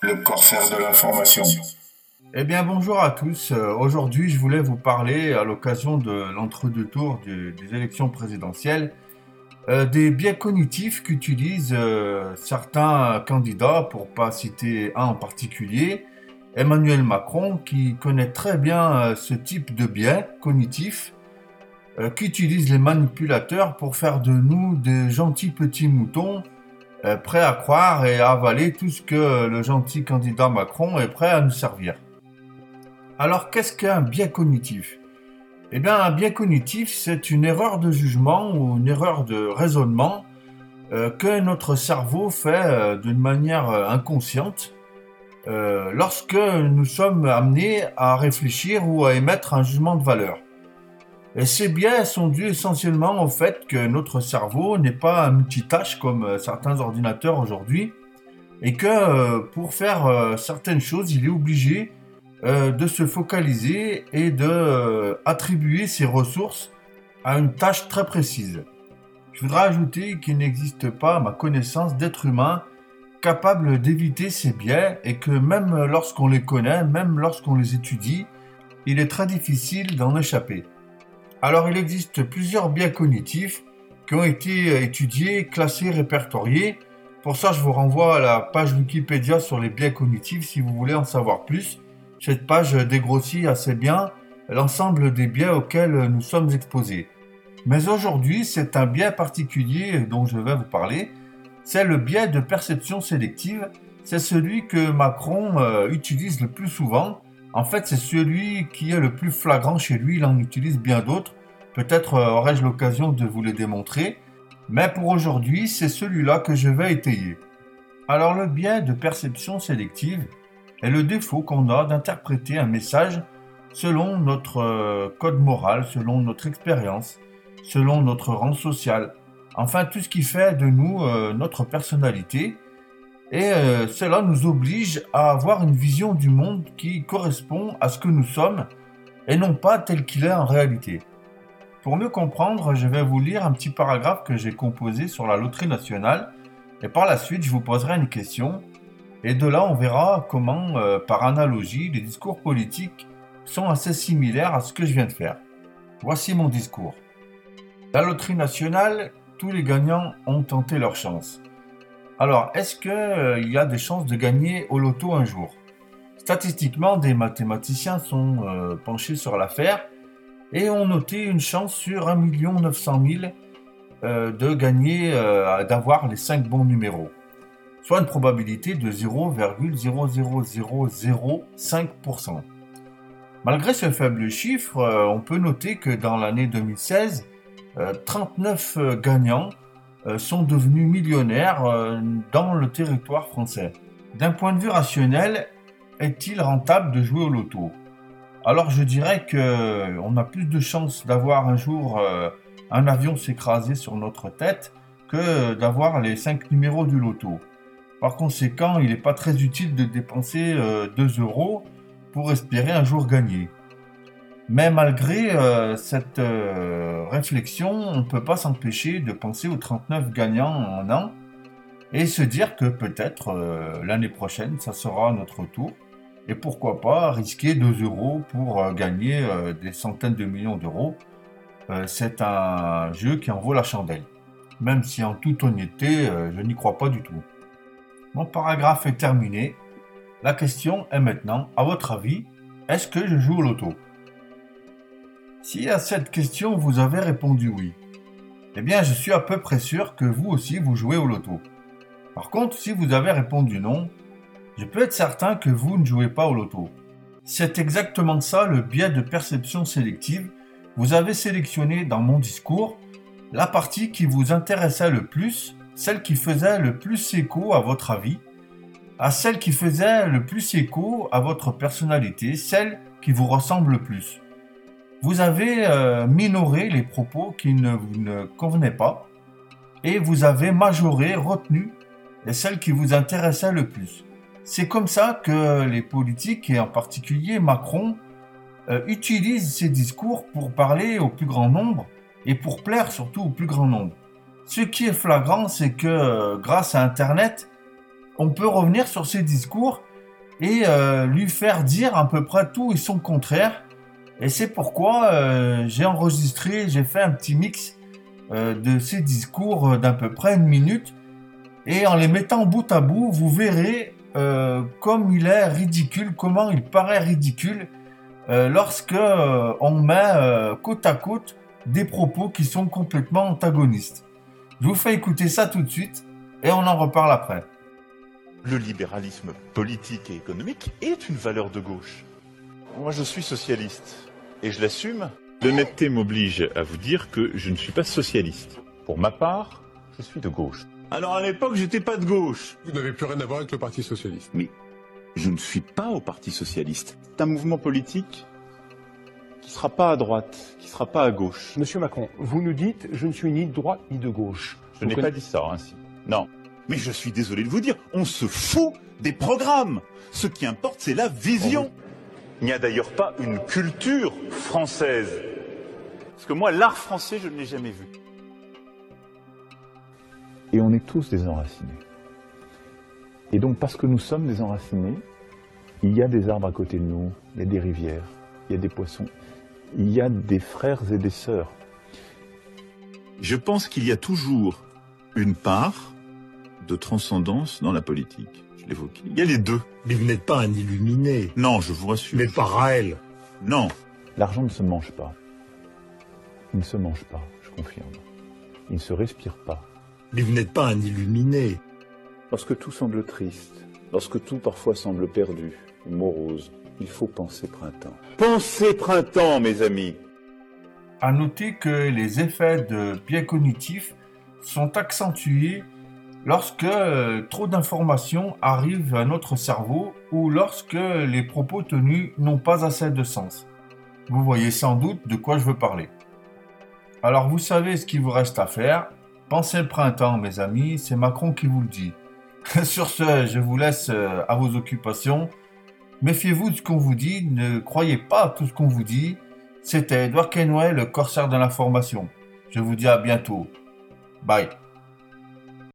Le corsaire de l'information. Eh bien bonjour à tous. Euh, Aujourd'hui je voulais vous parler à l'occasion de l'entre-deux tours des élections présidentielles euh, des biais cognitifs qu'utilisent euh, certains candidats, pour pas citer un en particulier, Emmanuel Macron qui connaît très bien ce type de biais cognitifs qu'utilisent les manipulateurs pour faire de nous des gentils petits moutons prêts à croire et à avaler tout ce que le gentil candidat Macron est prêt à nous servir. Alors qu'est-ce qu'un biais cognitif? Eh bien un biais cognitif c'est une erreur de jugement ou une erreur de raisonnement euh, que notre cerveau fait euh, d'une manière euh, inconsciente lorsque nous sommes amenés à réfléchir ou à émettre un jugement de valeur. Ces biais sont dus essentiellement au fait que notre cerveau n'est pas un multitâche comme euh, certains ordinateurs aujourd'hui, et que euh, pour faire euh, certaines choses, il est obligé de se focaliser et de attribuer ses ressources à une tâche très précise. Je voudrais ajouter qu'il n'existe pas, à ma connaissance, d'être humain capable d'éviter ces biais et que même lorsqu'on les connaît, même lorsqu'on les étudie, il est très difficile d'en échapper. Alors il existe plusieurs biais cognitifs qui ont été étudiés, classés, répertoriés. Pour ça, je vous renvoie à la page Wikipédia sur les biais cognitifs si vous voulez en savoir plus. Cette page dégrossit assez bien l'ensemble des biais auxquels nous sommes exposés. Mais aujourd'hui, c'est un biais particulier dont je vais vous parler. C'est le biais de perception sélective. C'est celui que Macron euh, utilise le plus souvent en fait, c'est celui qui est le plus flagrant chez lui, il en utilise bien d'autres. Peut-être euh, aurai-je l'occasion de vous les démontrer, mais pour aujourd'hui, c'est celui-là que je vais étayer. Alors le biais de perception sélective est le défaut qu'on a d'interpréter un message selon notre euh, code moral, selon notre expérience, selon notre rang social, enfin tout ce qui fait de nous euh, notre personnalité, et euh, cela nous oblige à avoir une vision du monde qui correspond à ce que nous sommes et non pas tel qu'il est en réalité. Pour mieux comprendre, je vais vous lire un petit paragraphe que j'ai composé sur la loterie nationale et par la suite je vous poserai une question et de là on verra comment, euh, par analogie, les discours politiques sont assez similaires à ce que je viens de faire. Voici mon discours. La loterie nationale, tous les gagnants ont tenté leur chance. Alors, est-ce qu'il y a des chances de gagner au loto un jour? Statistiquement, des mathématiciens sont euh, penchés sur l'affaire et ont noté une chance sur 1 900 000 euh, de gagner, euh, d'avoir les 5 bons numéros, soit une probabilité de 0,00005%. Malgré ce faible chiffre, euh, on peut noter que dans l'année 2016, euh, 39 gagnants euh, sont devenus millionnaires euh, dans le territoire français. D'un point de vue rationnel, est-il rentable de jouer au loto? Alors je dirais que euh, on a plus de chances d'avoir un jour euh, un avion s'écraser sur notre tête que d'avoir les 5 numéros du loto. Par conséquent, il n'est pas très utile de dépenser euh, 2 euros pour espérer un jour gagner. Mais malgré euh, cette euh, réflexion, on ne peut pas s'empêcher de penser aux 39 gagnants en an et se dire que peut-être euh, l'année prochaine, ça sera notre tour. Et pourquoi pas risquer 2 euros pour gagner des centaines de millions d'euros. C'est un jeu qui en vaut la chandelle. Même si en toute honnêteté, je n'y crois pas du tout. Mon paragraphe est terminé. La question est maintenant, à votre avis, est-ce que je joue au loto? Si à cette question vous avez répondu oui, eh bien je suis à peu près sûr que vous aussi vous jouez au loto. Par contre, si vous avez répondu non, je peux être certain que vous ne jouez pas au loto. C'est exactement ça le biais de perception sélective. Vous avez sélectionné dans mon discours la partie qui vous intéressait le plus, celle qui faisait le plus écho à votre avis, à celle qui faisait le plus écho à votre personnalité, celle qui vous ressemble le plus vous avez euh, minoré les propos qui ne vous ne convenaient pas et vous avez majoré, retenu celles qui vous intéressaient le plus. C'est comme ça que les politiques, et en particulier Macron, euh, utilisent ces discours pour parler au plus grand nombre et pour plaire surtout au plus grand nombre. Ce qui est flagrant, c'est que euh, grâce à Internet, on peut revenir sur ses discours et lui faire dire à peu près tout et son contraire. Et c'est pourquoi euh, j'ai enregistré, j'ai fait un petit mix euh, de ses discours d'à peu près une minute. Et en les mettant bout à bout, vous verrez comme il est ridicule, comment il paraît ridicule lorsque on met côte à côte des propos qui sont complètement antagonistes. Je vous fais écouter ça tout de suite et on en reparle après. Le libéralisme politique et économique est une valeur de gauche. Moi, je suis socialiste et je l'assume. L'honnêteté m'oblige à vous dire que je ne suis pas socialiste. Pour ma part, je suis de gauche. Alors à l'époque, j'étais pas de gauche. Vous n'avez plus rien à voir avec le Parti socialiste. Mais je ne suis pas au Parti socialiste. C'est un mouvement politique qui sera pas à droite, qui sera pas à gauche. Monsieur Macron, vous nous dites je ne suis ni de droite ni de gauche. Je n'ai pas dit ça ainsi. Non. Mais je suis désolé de vous dire, on se fout des programmes. Ce qui importe, c'est la vision. Il n'y a d'ailleurs pas une culture française. Parce que moi, l'art français, je ne l'ai jamais vu. Et on est tous des enracinés. Et donc, parce que nous sommes des enracinés, il y a des arbres à côté de nous, il y a des rivières, il y a des poissons, il y a des frères et des sœurs. Je pense qu'il y a toujours une part de transcendance dans la politique. Je l'évoquais. Il y a les deux. Mais vous n'êtes pas un illuminé. Non, je vous rassure. Mais pas Raël. Non. L'argent ne se mange pas. Il ne se mange pas, je confirme. Il ne se respire pas. Mais vous n'êtes pas un illuminé. Lorsque tout semble triste, lorsque tout parfois semble perdu, morose, il faut penser printemps. Pensez printemps, mes amis. À noter que les effets de biais cognitifs sont accentués lorsque euh, trop d'informations arrivent à notre cerveau ou lorsque les propos tenus n'ont pas assez de sens. Vous voyez sans doute de quoi je veux parler. Alors vous savez ce qu'il vous reste à faire. Pensez le printemps, mes amis, c'est Macron qui vous le dit. Sur ce, je vous laisse euh, à vos occupations. Méfiez-vous de ce qu'on vous dit, ne croyez pas à tout ce qu'on vous dit. C'était Edouard Kenway, le corsaire de l'information. Je vous dis à bientôt. Bye.